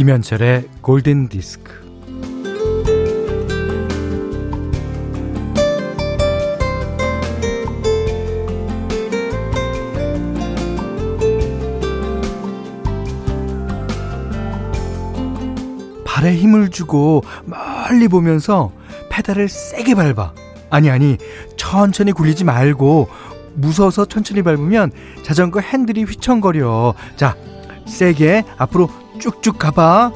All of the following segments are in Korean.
김현철의 골든 디스크. 발에 힘을 주고 멀리 보면서 페달을 세게 밟아. 아니, 아니, 천천히 굴리지 말고 무서워서 천천히 밟으면 자전거 핸들이 휘청거려. 자, 세게 앞으로 쭉쭉 가봐.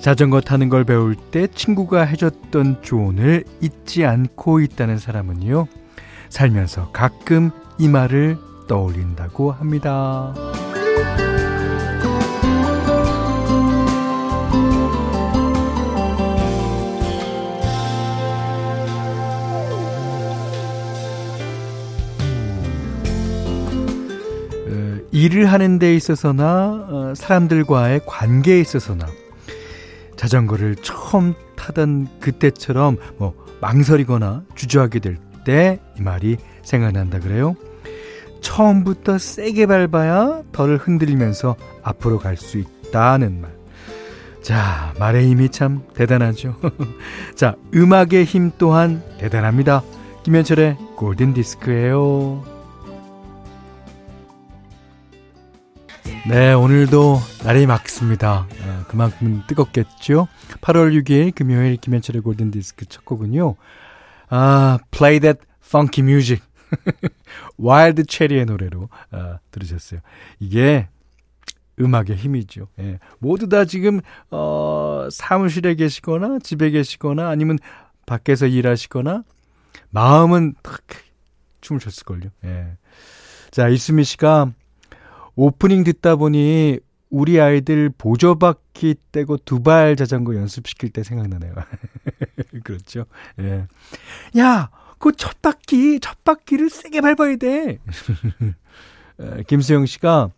자전거 타는 걸 배울 때 친구가 해줬던 조언을 잊지 않고 있다는 사람은요, 살면서 가끔 이 말을 떠올린다고 합니다. 일을 하는 데 있어서나 어, 사람들과의 관계에 있어서나 자전거를 처음 타던 그때처럼 뭐 망설이거나 주저하게 될 때 이 말이 생각난다 그래요. 처음부터 세게 밟아야 덜 흔들리면서 앞으로 갈 수 있다는 말. 자, 말의 힘이 참 대단하죠. 자, 음악의 힘 또한 대단합니다. 김현철의 골든 디스크예요. 네, 오늘도 날이 맑습니다. 아, 그만큼 뜨겁겠죠? 8월 6일 금요일 김현철의 골든디스크 첫 곡은요. 아, Play That Funky Music. Wild Cherry의 노래로 아, 들으셨어요. 이게 음악의 힘이죠. 예. 모두 다 지금 어, 사무실에 계시거나 집에 계시거나 아니면 밖에서 일하시거나 마음은 탁 춤을 췄을걸요. 예. 자, 이수미 씨가 오프닝 듣다 보니 우리 아이들 보조바퀴 떼고 두발 자전거 연습시킬 때 생각나네요. 그렇죠. 예. 야, 그 첫 바퀴, 첫 바퀴를 세게 밟아야 돼. 김수영 씨가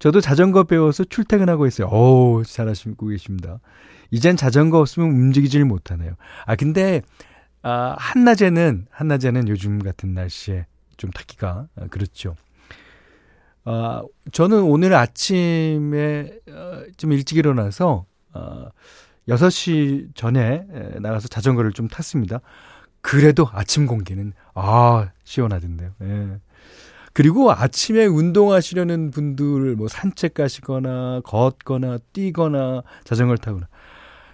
저도 자전거 배워서 출퇴근하고 있어요. 어우, 잘하시고 계십니다. 이젠 자전거 없으면 움직이질 못하네요. 아, 근데, 아, 한낮에는, 한낮에는 요즘 같은 날씨에 좀 타기가, 아, 그렇죠. 어, 저는 오늘 아침에 어, 좀 일찍 일어나서 어, 6시 전에 나가서 자전거를 좀 탔습니다. 그래도 아침 공기는 아 시원하던데요. 예. 그리고 아침에 운동하시려는 분들 뭐 산책 가시거나 걷거나 뛰거나 자전거를 타거나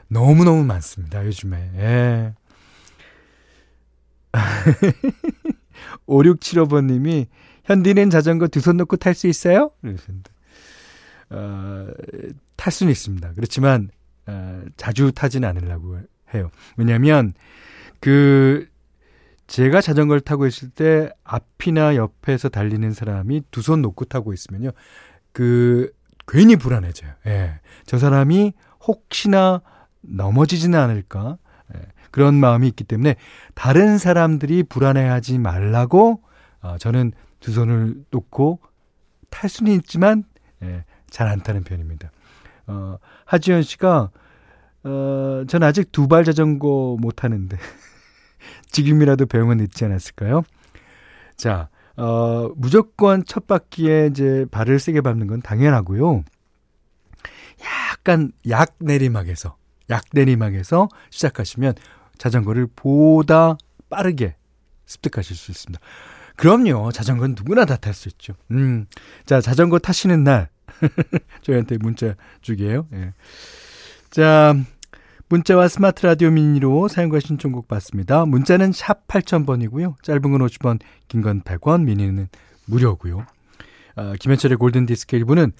너무 너무 많습니다. 요즘에. 예. 5675번님이 현디는 자전거 두 손 놓고 탈 수 있어요? 어, 탈 수는 있습니다. 그렇지만 어, 자주 타진 않으려고 해요. 왜냐하면 그 제가 자전거를 타고 있을 때 앞이나 옆에서 달리는 사람이 두 손 놓고 타고 있으면요, 그 괜히 불안해져요. 예, 저 사람이 혹시나 넘어지지는 않을까 예, 그런 마음이 있기 때문에 다른 사람들이 불안해하지 말라고 어, 저는 두 손을 놓고 탈 수는 있지만 예, 잘 안 타는 편입니다. 어, 하지연 씨가 어, 전 아직 두 발 자전거 못 타는데 지금이라도 배우면 늦지 않았을까요? 자, 어, 무조건 첫 바퀴에 이제 발을 세게 밟는 건 당연하고요. 약간 약 내리막에서 약 내리막에서 시작하시면 자전거를 보다 빠르게 습득하실 수 있습니다. 그럼요. 자전거는 누구나 다 탈 수 있죠. 음. 자, 자전거 타시는 날 저희한테 문자 주게요. 예. 자, 문자와 스마트 라디오 미니로 사용과 신청곡 받습니다. 문자는 샵 8000번이고요. 짧은 건 50원, 긴 건 100원, 미니는 무료고요. 아, 김현철의 골든 디스크 1부는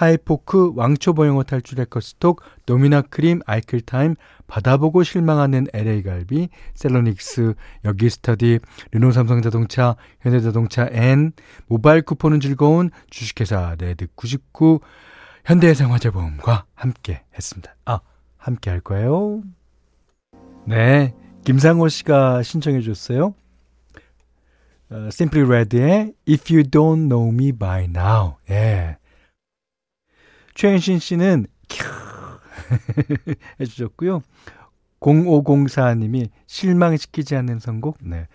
하이포크, 왕초보 영어 탈출 해커스톡, 노미나 크림, 아이클타임, 받아보고 실망하는 LA갈비, 셀러닉스, 여기스터디, 르노삼성자동차, 현대자동차 N, 모바일 쿠폰은 즐거운 주식회사 레드99, 현대해상화재보험과 함께 했습니다. 아, 함께 할 거예요. 네, 김상호 씨가 신청해 줬어요. 어, Simply Red의 If You Don't Know Me By Now. 예. 최현신 씨는 큐 해주셨고요. 0504님이 실망시키지 않는 선곡. 네.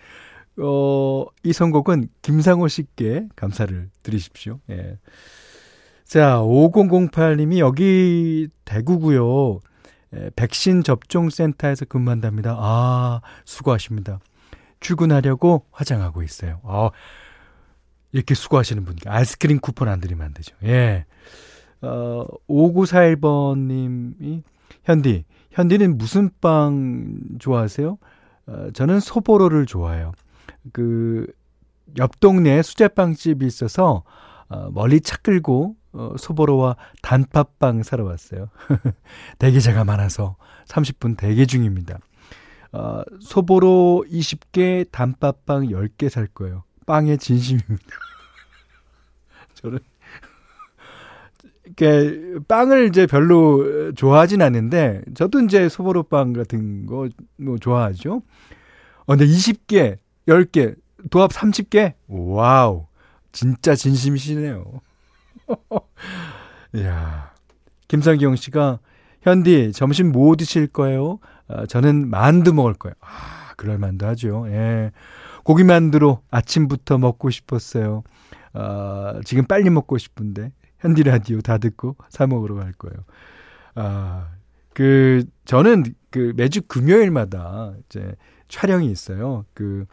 어, 이 선곡은 김상호 씨께 감사를 드리십시오. 예. 자, 5008님이 여기 대구고요. 예, 백신 접종 센터에서 근무한답니다. 아, 수고하십니다. 출근하려고 화장하고 있어요. 아, 이렇게 수고하시는 분께 아이스크림 쿠폰 안 드리면 안 되죠. 예. 어, 5941번님이, 현디, 현디는 무슨 빵 좋아하세요? 어, 저는 소보로를 좋아해요. 그, 옆 동네에 수제빵집이 있어서, 어, 멀리 차 끌고, 어, 소보로와 단팥빵 사러 왔어요. 대기자가 많아서 30분 대기 중입니다. 어, 소보로 20개, 단팥빵 10개 살 거예요. 빵의 진심입니다. 저는 이렇게 빵을 이제 별로 좋아하진 않는데 저도 이제 소보로 빵 같은 거 뭐 좋아하죠. 어, 근데 20개, 10개, 도합 30개? 와우. 진짜 진심이시네요. 이야. 김상경 씨가 현디 점심 뭐 드실 거예요? 아, 저는 만두 먹을 거예요. 아, 그럴 만도 하죠. 예. 고기 만두로 아침부터 먹고 싶었어요. 아, 지금 빨리 먹고 싶은데 현디 라디오 다 듣고 사 먹으러 갈 거예요. 아, 그 저는 그 매주 금요일마다 이제 촬영이 있어요. 그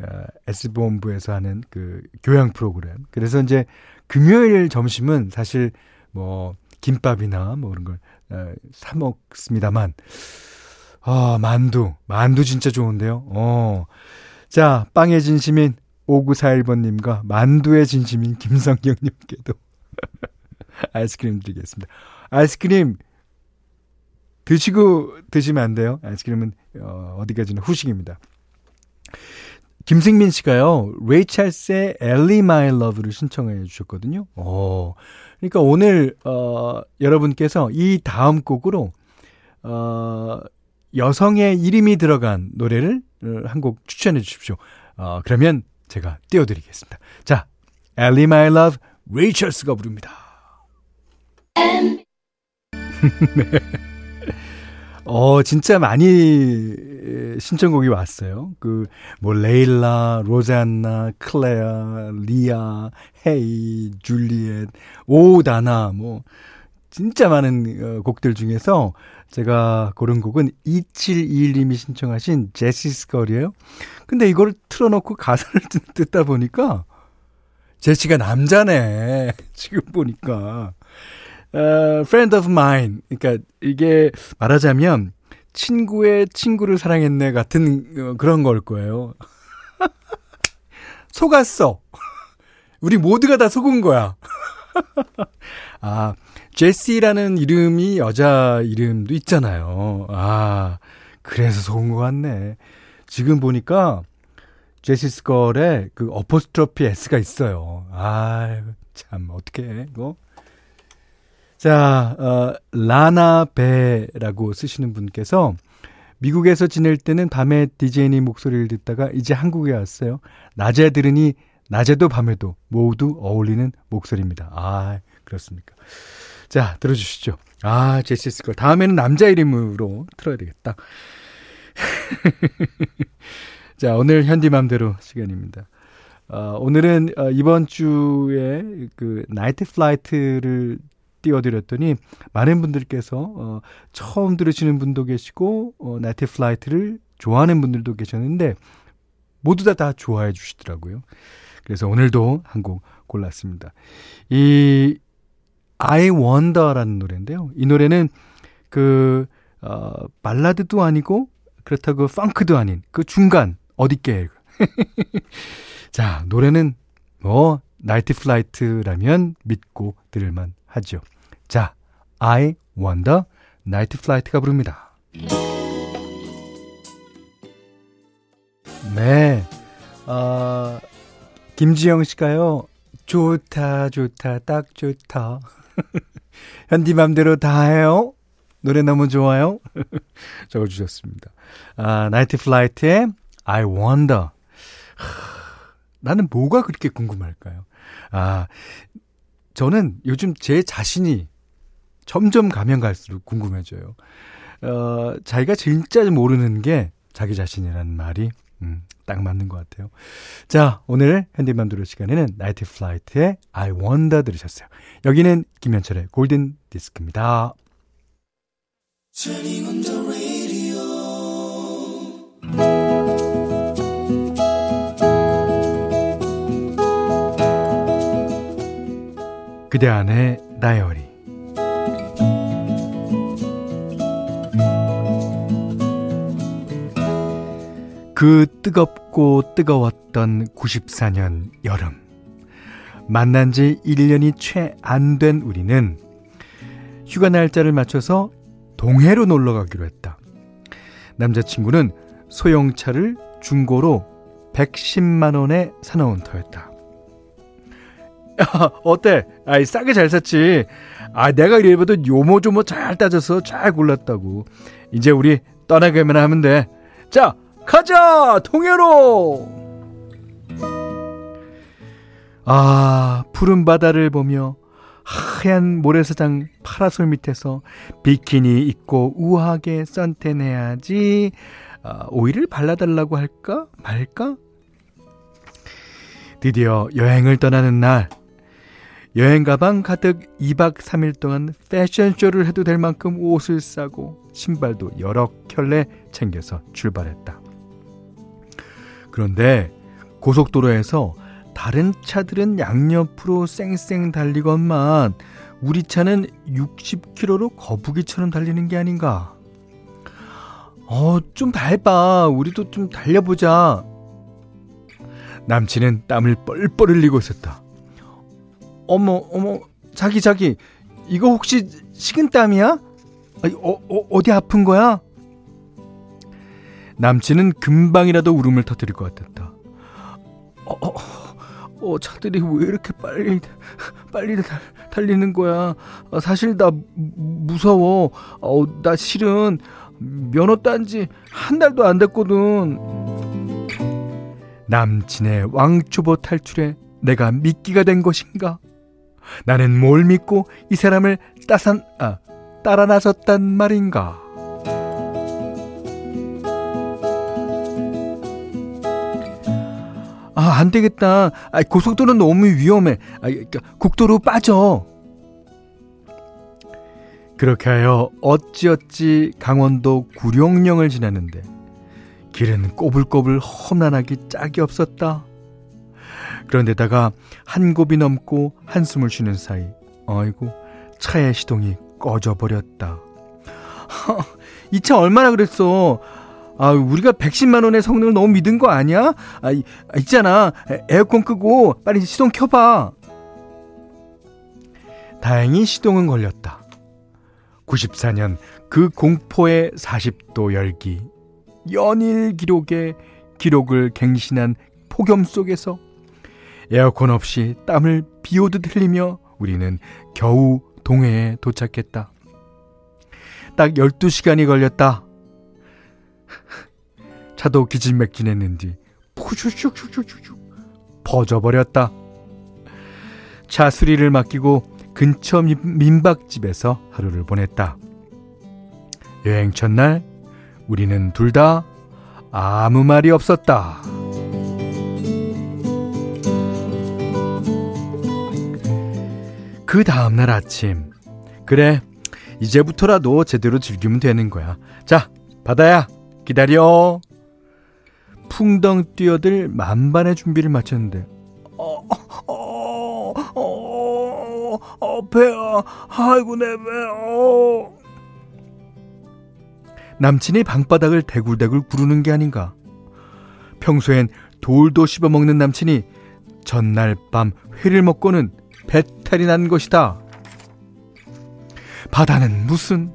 아, S본부에서 하는 그 교양 프로그램. 그래서 이제 금요일 점심은 사실 뭐 김밥이나 뭐 그런 걸사 어, 먹습니다만 아, 만두. 만두 진짜 좋은데요. 어. 자, 빵의 진심인 5941번님과 만두의 진심인 김성경님께도 아이스크림 드리겠습니다. 아이스크림 드시고 드시면 안 돼요. 아이스크림은 어, 어디까지나 후식입니다. 김승민 씨가요, 레이 찰스의 Ellie My Love를 신청해 주셨거든요. 어, 그러니까 오늘, 어, 여러분께서 이 다음 곡으로, 어, 여성의 이름이 들어간 노래를 어, 한곡 추천해 주십시오. 어, 그러면 제가 띄워드리겠습니다. 자, Ellie My Love, 레이 찰스가 부릅니다. 네. 어, 진짜 많이 신청곡이 왔어요. 그, 뭐, Layla, Rosanna, 클레아, Lea, Hey Juliet, Oh Donna, 뭐, 진짜 많은 어, 곡들 중에서 제가 고른 곡은 2721님이 신청하신 Jessie's Girl이에요. 근데 이걸 틀어놓고 가사를 듣다 보니까 제시가 남자네. 지금 보니까. 어, friend of mine. 그러니까 이게 말하자면 친구의 친구를 사랑했네 같은 어, 그런 걸 거예요. 속았어. 우리 모두가 다 속은 거야. 아, 제시라는 이름이 여자 이름도 있잖아요. 아, 그래서 속은 것 같네. 지금 보니까 제시 스컬에 그 어포스트로피 S가 있어요. 아, 참, 어떻게 해, 이거? 자, 어, 라나베라고 쓰시는 분께서 미국에서 지낼 때는 밤에 디제이님 목소리를 듣다가 이제 한국에 왔어요. 낮에 들으니 낮에도 밤에도 모두 어울리는 목소리입니다. 아, 그렇습니까. 자, 들어주시죠. 아, 제시스 걸. 다음에는 남자 이름으로 틀어야 되겠다. 자, 오늘 현디맘대로 시간입니다. 어, 오늘은 어, 이번 주에 그 Night Flight를 띄워드렸더니 많은 분들께서 어, 처음 들으시는 분도 계시고 어, Night Flight를 좋아하는 분들도 계셨는데 모두 다다 좋아해 주시더라고요. 그래서 오늘도 한 곡 골랐습니다. 이 I Wonder라는 노래인데요. 이 노래는 그 어, 발라드도 아니고 그렇다고 펑크도 아닌 그 중간 어디께 자 노래는 뭐 Night Flight라면 믿고 들을만 하죠. 자, I Wonder Night Flight가 부릅니다. 네. 어, 김지영 씨가요. 좋다, 좋다, 딱 좋다. 현디 맘대로 다 해요. 노래 너무 좋아요. 적어주셨습니다. 아, Night Flight의 I Wonder. 나는 뭐가 그렇게 궁금할까요? 아, 저는 요즘 제 자신이 점점 가면 갈수록 궁금해져요. 어, 자기가 진짜 모르는 게 자기 자신이라는 말이 음, 딱 맞는 것 같아요. 자, 오늘 현디맘대로 시간에는 Night Flight의 I Wonder 들으셨어요. 여기는 김현철의 골든 디스크입니다. 그대 안의 다이어리 그 뜨겁고 뜨거웠던 94년 여름. 만난 지 1년이 채 안 된 우리는 휴가 날짜를 맞춰서 동해로 놀러 가기로 했다. 남자친구는 소형차를 중고로 110만원에 사놓은 터였다. 야, 어때? 아이, 싸게 잘 샀지. 아, 내가 이래봐도 요모조모 잘 따져서 잘 골랐다고. 이제 우리 떠나기만 하면 돼. 자, 가자! 통해로! 아, 푸른 바다를 보며 하얀 모래사장 파라솔 밑에서 비키니 입고 우아하게 선탠해야지. 아, 오일을 발라달라고 할까? 말까? 드디어 여행을 떠나는 날. 여행 가방 가득 2박 3일 동안 패션쇼를 해도 될 만큼 옷을 싸고 신발도 여러 켤레 챙겨서 출발했다. 그런데 고속도로에서 다른 차들은 양옆으로 쌩쌩 달리건만 우리 차는 60km로 거북이처럼 달리는 게 아닌가. 어, 좀 밟아. 우리도 좀 달려보자. 남친은 땀을 뻘뻘 흘리고 있었다. 어머, 어머, 자기, 자기. 이거 혹시 식은땀이야? 어, 어, 어디 아픈 거야? 남친은 금방이라도 울음을 터뜨릴 것 같았다. 어, 어, 어, 차들이 왜 이렇게 빨리, 빨리 달, 달리는 거야? 어, 사실 나 무서워. 어, 나 실은 면허 딴지 한 달도 안 됐거든. 남친의 왕초보 탈출에 내가 미끼가 된 것인가? 나는 뭘 믿고 이 사람을 따산, 아, 따라 나섰단 말인가? 아, 안 되겠다. 아, 고속도로는 너무 위험해. 아, 그러니까 국도로 빠져. 그렇게 하여 어찌어찌 강원도 구룡령을 지났는데 길은 꼬불꼬불 험난하기 짝이 없었다. 그런데다가 한 곱이 넘고 한숨을 쉬는 사이, 아이고, 차의 시동이 꺼져버렸다. 이 차 얼마나 그랬어? 아, 우리가 110만 원의 성능을 너무 믿은 거 아니야? 아, 이, 아, 있잖아. 에어컨 끄고 빨리 시동 켜봐. 다행히 시동은 걸렸다. 94년 그 공포의 40도 열기, 연일 기록의 기록을 갱신한 폭염 속에서 에어컨 없이 땀을 비 오듯 흘리며 우리는 겨우 동해에 도착했다. 딱 12시간이 걸렸다. 차도 기진맥진했는지 푸슉슉슉슉슉 퍼져버렸다. 차 수리를 맡기고 근처 민박집에서 하루를 보냈다. 여행 첫날 우리는 둘 다 아무 말이 없었다. 그 다음날 아침 그래 이제부터라도 제대로 즐기면 되는 거야. 자 바다야 기다려. 풍덩 뛰어들 만반의 준비를 마쳤는데 어, 어, 어, 어, 배야, 아이고 내 배, 어. 남친이 방바닥을 대굴대굴 구르는 게 아닌가. 평소엔 돌도 씹어먹는 남친이 전날 밤 회를 먹고는 배 탈이 난 것이다. 바다는 무슨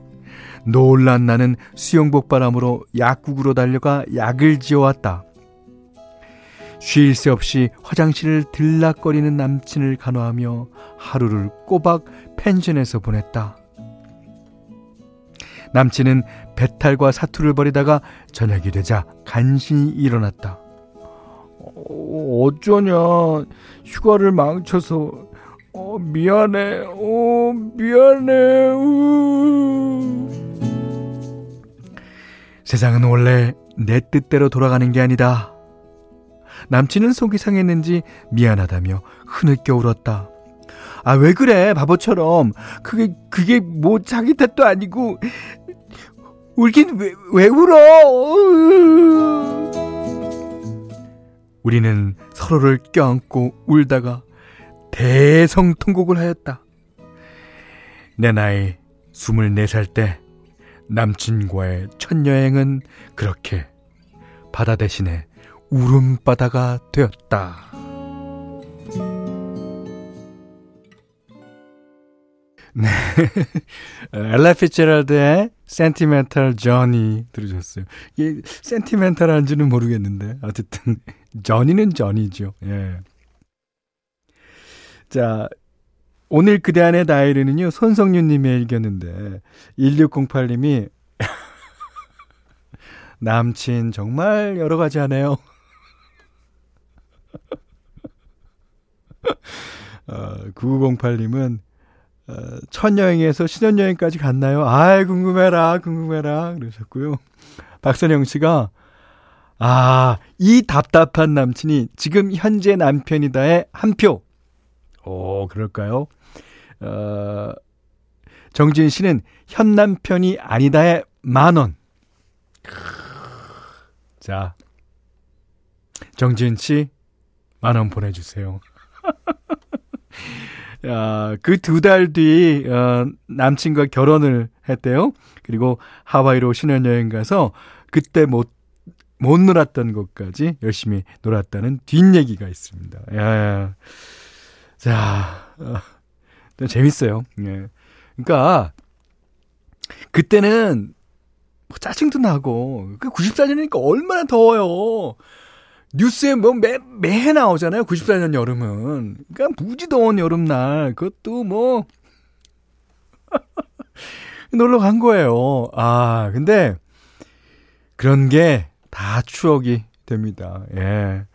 놀란 나는 수영복 바람으로 약국으로 달려가 약을 지어왔다. 쉴 새 없이 화장실을 들락거리는 남친을 간호하며 하루를 꼬박 펜션에서 보냈다. 남친은 배탈과 사투를 벌이다가 저녁이 되자 간신히 일어났다. 어, 어쩌냐. 휴가를 망쳐서 어, 미안해. 어, 미안해. 우. 세상은 원래 내 뜻대로 돌아가는 게 아니다. 남친은 속이 상했는지 미안하다며 흐느껴 울었다. 아, 왜 그래, 바보처럼. 그게, 그게 뭐 자기 탓도 아니고, 울긴 왜, 왜 울어? 우리는 서로를 껴안고 울다가 대성통곡을 하였다. 내 나이 24살 때 남친과의 첫 여행은 그렇게 바다 대신에 울음바다가 되었다. 네. 엘라 피츠럴드의 센티멘탈 저니 들으셨어요. 이게 센티멘탈한지는 모르겠는데 어쨌든 저니는 저니죠. 예. 자, 오늘 그대 안의 다이리는요, 손성윤님의 일겼는데, 1608님이, 남친 정말 여러 가지 하네요. 어, 9908님은, 어, 첫 여행에서 신혼여행까지 갔나요? 아이, 궁금해라, 궁금해라. 그러셨고요. 박선영 씨가, 아, 이 답답한 남친이 지금 현재 남편이다의 한 표. 오, 그럴까요? 어, 정진 씨는 현 남편이 아니다의 만 원. 자, 정진 씨, 만 원 보내주세요. 그두 달 뒤, 어, 남친과 결혼을 했대요. 그리고 하와이로 신혼여행 가서 그때 못, 못 놀았던 곳까지 열심히 놀았다는 뒷얘기가 있습니다. 야, 자, 어, 재밌어요. 예. 그러니까 그때는 뭐 짜증도 나고 그 94년이니까 얼마나 더워요. 뉴스에 뭐 매, 매해 나오잖아요. 94년 여름은. 그러니까 무지 더운 여름날. 그것도 뭐, 놀러 간 거예요. 아, 근데, 그런 게 다 추억이 됩니다. 예.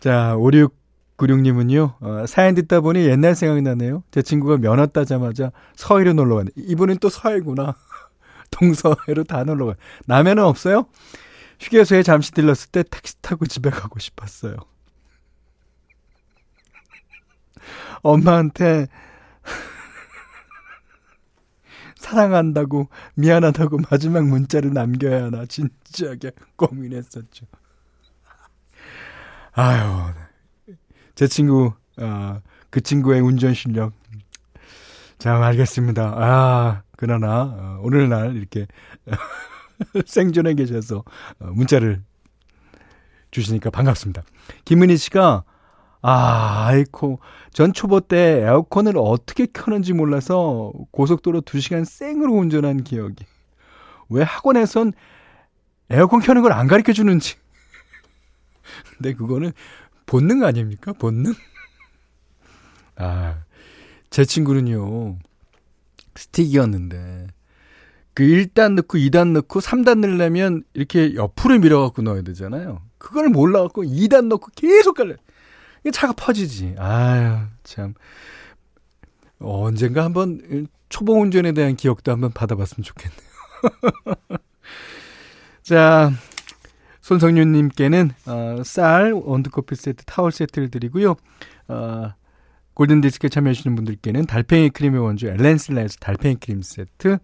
자, 56 96님은요, 어, 사연 듣다 보니 옛날 생각이 나네요. 제 친구가 면허 따자마자 서해로 놀러 가네. 이분은 또 서해구나. 동서해로 다 놀러 가. 남해는 없어요? 휴게소에 잠시 들렀을 때 택시 타고 집에 가고 싶었어요. 엄마한테 사랑한다고 미안하다고 마지막 문자를 남겨야 하나 진지하게 고민했었죠. 아유, 제 친구, 아, 그 친구의 운전 실력. 자, 알겠습니다. 아, 그러나, 어, 오늘날 이렇게 생존해 계셔서 어, 문자를 주시니까 반갑습니다. 김은희 씨가, 아, 아이코. 전 초보 때 에어컨을 어떻게 켜는지 몰라서 고속도로 2시간 생으로 운전한 기억이. 왜 학원에선 에어컨 켜는 걸 안 가르쳐 주는지. 근데 그거는 본능 아닙니까? 본능? 아, 제 친구는요, 스틱이었는데, 그 1단 넣고 2단 넣고 3단 넣으려면 이렇게 옆으로 밀어갖고 넣어야 되잖아요. 그걸 몰라갖고 2단 넣고 계속 갈래. 이게 차가 퍼지지. 아유, 참. 언젠가 한번 초보 운전에 대한 기억도 한번 받아봤으면 좋겠네요. 자, 손성윤님께는 어, 쌀, 원두커피 세트, 타월 세트를 드리고요. 어, 골든디스크에 참여하시는 분들께는 달팽이 크림의 원조 엘렌슬라에서 달팽이 크림 세트,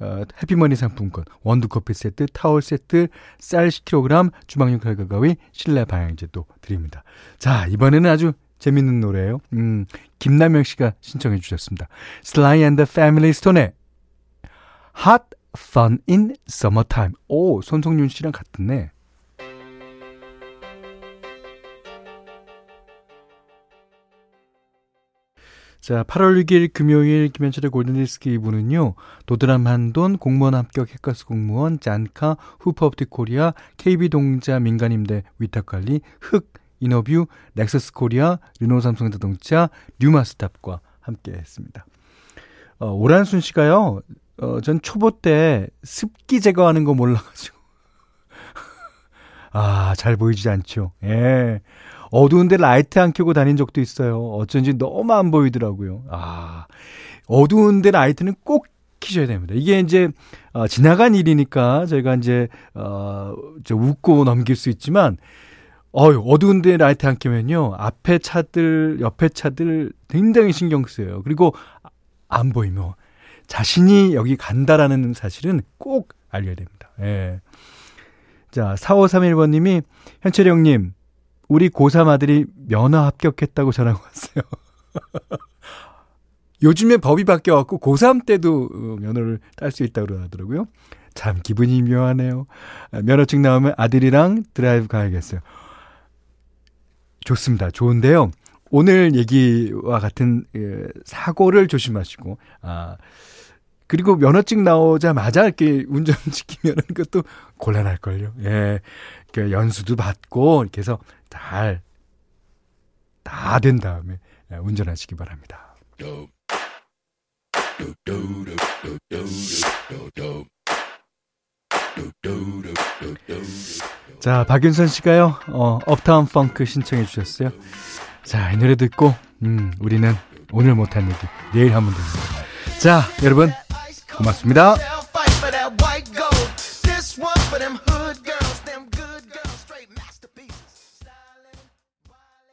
어, 해피머니 상품권, 원두커피 세트, 타월 세트, 쌀 10kg, 주방용 칼과 가위, 실내 방향제도 드립니다. 자, 이번에는 아주 재밌는 노래예요. 음, 김남영 씨가 신청해 주셨습니다. And the Family Stone의 Hot Fun in Summertime. 오, 손성윤 씨랑 같네. 자, 8월 6일 금요일 김현철의 골든디스크 2부는요, 도드람 한돈, 공무원 합격 해커스 공무원, 짠카, 후퍼업틱 코리아, KB동자 민간임대 위탁관리, 흑, 인어뷰, 렉서스 코리아, 르노 삼성 자동차, 뉴마스탑과 함께 했습니다. 어, 오란순 씨가요, 어, 전 초보 때 습기 제거하는 거 몰라가지고. 아, 잘 보이지 않죠. 예. 어두운데 라이트 안 켜고 다닌 적도 있어요. 어쩐지 너무 안 보이더라고요. 아, 어두운데 라이트는 꼭 키셔야 됩니다. 이게 이제 어, 지나간 일이니까 저희가 이제 어, 저 웃고 넘길 수 있지만 어유 어두운데 라이트 안 켜면요 앞에 차들 옆에 차들 굉장히 신경 쓰여요. 그리고 안 보이면 자신이 여기 간다라는 사실은 꼭 알려야 됩니다. 예. 자 4531번님이 현철이 형님 우리 고3 아들이 면허 합격했다고 전화가 왔어요. 요즘에 법이 바뀌어갖고 고3 때도 어, 면허를 딸 수 있다고 하더라고요. 참 기분이 묘하네요. 아, 면허증 나오면 아들이랑 드라이브 가야겠어요. 좋습니다. 좋은데요. 오늘 얘기와 같은 예, 사고를 조심하시고 아 그리고 면허증 나오자마자 이렇게 운전시키면 그것도 곤란할걸요. 예. 그 연수도 받고 이렇게 해서 잘 다 된 다음에 예, 운전하시기 바랍니다. 자, 박윤선 씨가요, 어, 업타운 펑크 신청해 주셨어요. 자, 이 노래 듣고, 음, 우리는 오늘 못한 얘기, 내일 하면 됩니다. 자, 여러분, 고맙습니다.